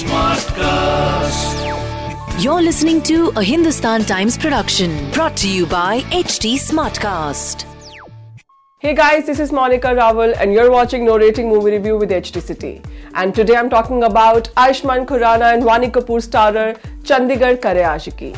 Smartcast. You're listening to a Hindustan Times production brought to you by HT Smartcast. Hey guys, this is Monika Rawal and you're watching No Rating Movie Review with HT City. And today I'm talking about Ayushmann Khurrana and Vaani Kapoor starrer Chandigarh Kare Aashiqui.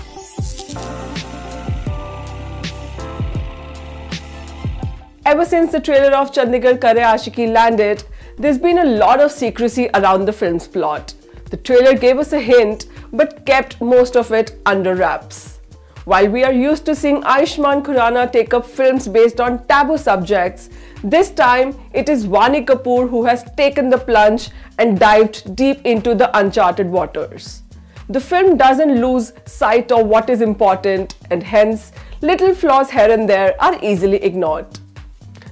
Ever since the trailer of Chandigarh Kare Aashiqui landed, there's been a lot of secrecy around the film's plot. The trailer gave us a hint but kept most of it under wraps. While we are used to seeing Ayushmann Khurrana take up films based on taboo subjects, this time it is Vaani Kapoor who has taken the plunge and dived deep into the uncharted waters. The film doesn't lose sight of what is important and hence little flaws here and there are easily ignored.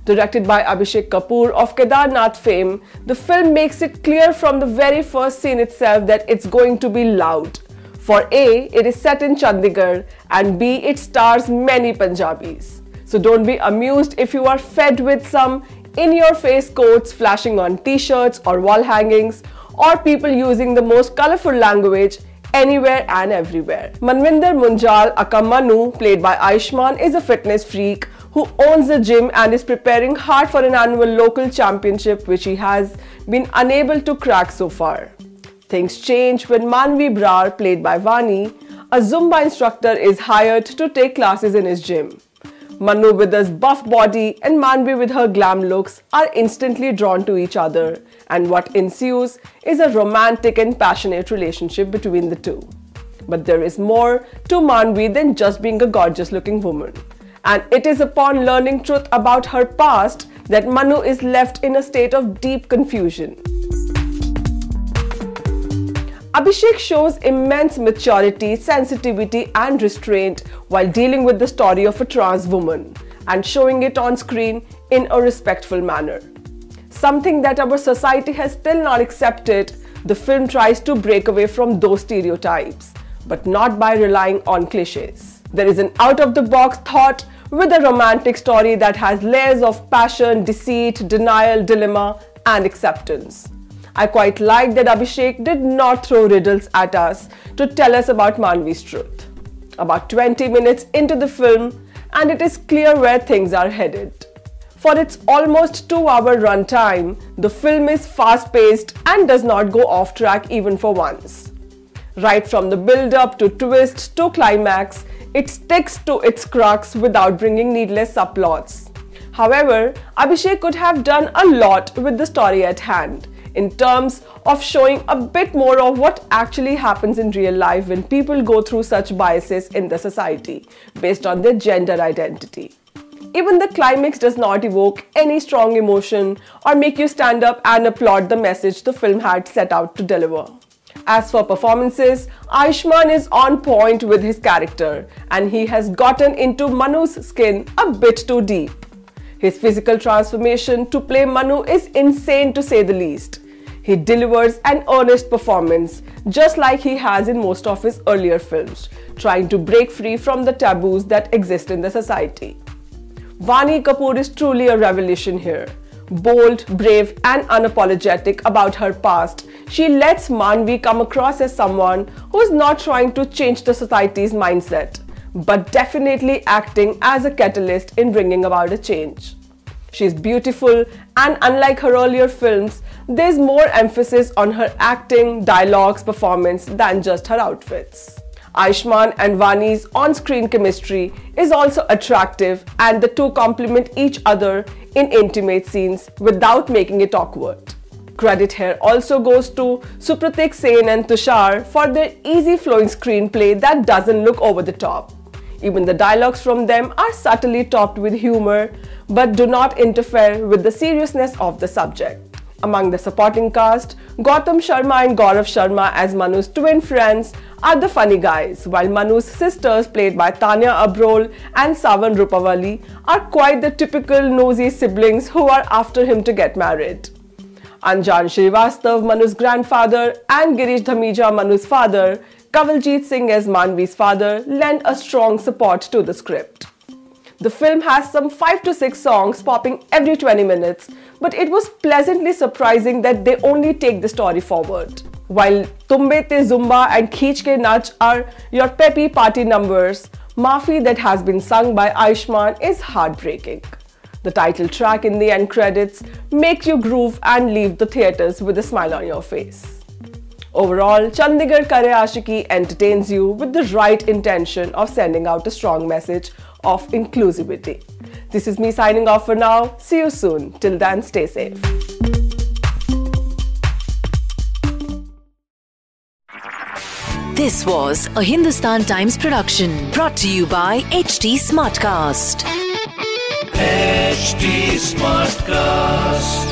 Directed by Abhishek Kapoor of Kedarnath fame, the film makes it clear from the very first scene itself that it's going to be loud. For A, it is set in Chandigarh, and B, it stars many Punjabis. So don't be amused if you are fed with some in your face quotes flashing on t shirts or wall hangings, or people using the most colorful language anywhere and everywhere. Manvinder Munjal aka Manu, played by Ayushmann, is a fitness freak who owns a gym and is preparing hard for an annual local championship which he has been unable to crack so far. Things change when Manvi Brar, played by Vaani, a Zumba instructor, is hired to take classes in his gym. Manu with his buff body and Manvi with her glam looks are instantly drawn to each other, and what ensues is a romantic and passionate relationship between the two. But there is more to Manvi than just being a gorgeous looking woman and it is upon learning truth about her past that Manu is left in a state of deep confusion. Abhishek shows immense maturity, sensitivity, and restraint while dealing with the story of a trans woman and showing it on screen in a respectful manner. Something that our society has still not accepted, the film tries to break away from those stereotypes, but not by relying on cliches. There is an out of the box thought with a romantic story that has layers of passion, deceit, denial, dilemma, and acceptance. I quite like that Abhishek did not throw riddles at us to tell us about Manvi's truth. About 20 minutes into the film, and it is clear where things are headed. For its almost two hour runtime, the film is fast paced and does not go off track even for once. Right from the build up to twist to climax, it sticks to its crux without bringing needless subplots. However, Abhishek could have done a lot with the story at hand in terms of showing a bit more of what actually happens in real life when people go through such biases in the society based on their gender identity. Even the climax does not evoke any strong emotion or make you stand up and applaud the message the film had set out to deliver. As for performances, Ayushmann is on point with his character and he has gotten into Manu's skin a bit too deep. His physical transformation to play Manu is insane to say the least. He delivers an earnest performance, just like he has in most of his earlier films, trying to break free from the taboos that exist in the society. Vaani Kapoor is truly a revelation here bold, brave, and unapologetic about her past, she lets Manvi come across as someone who is not trying to change the society's mindset, but definitely acting as a catalyst in bringing about a change. She's beautiful, and unlike her earlier films, there's more emphasis on her acting, dialogues, performance than just her outfits. Ayushmann and Vaani's on screen chemistry is also attractive, and the two complement each other in intimate scenes without making it awkward. Credit here also goes to Supratik Sen and Tushar for their easy flowing screenplay that doesn't look over the top. Even the dialogues from them are subtly topped with humor but do not interfere with the seriousness of the subject. Among the supporting cast, Gautam Sharma and Gaurav Sharma as Manu's twin friends are the funny guys, while Manu's sisters, played by Tanya Abrol and Sawan Rupowali, are quite the typical nosy siblings who are after him to get married. Anjan Srivastav, Manu's grandfather, and Girish Dhamija, Manu's father, Kanwaljit Singh as Manvi's father, lend a strong support to the script. The film has some 5 to 6 songs popping every 20 minutes, but it was pleasantly surprising that they only take the story forward. While Tumbe Te Zumba and Kheench Te Nach are your peppy party numbers, Maafi that has been sung by Ayushmann is heartbreaking. The title track in the end credits make you groove and leave the theatres with a smile on your face. Overall, Chandigarh Kare Aashiqui entertains you with the right intention of sending out a strong message of inclusivity. This is me signing off for now. See you soon. Till then, stay safe. This was a Hindustan Times production brought to you by HT Smartcast. HT Smartcast.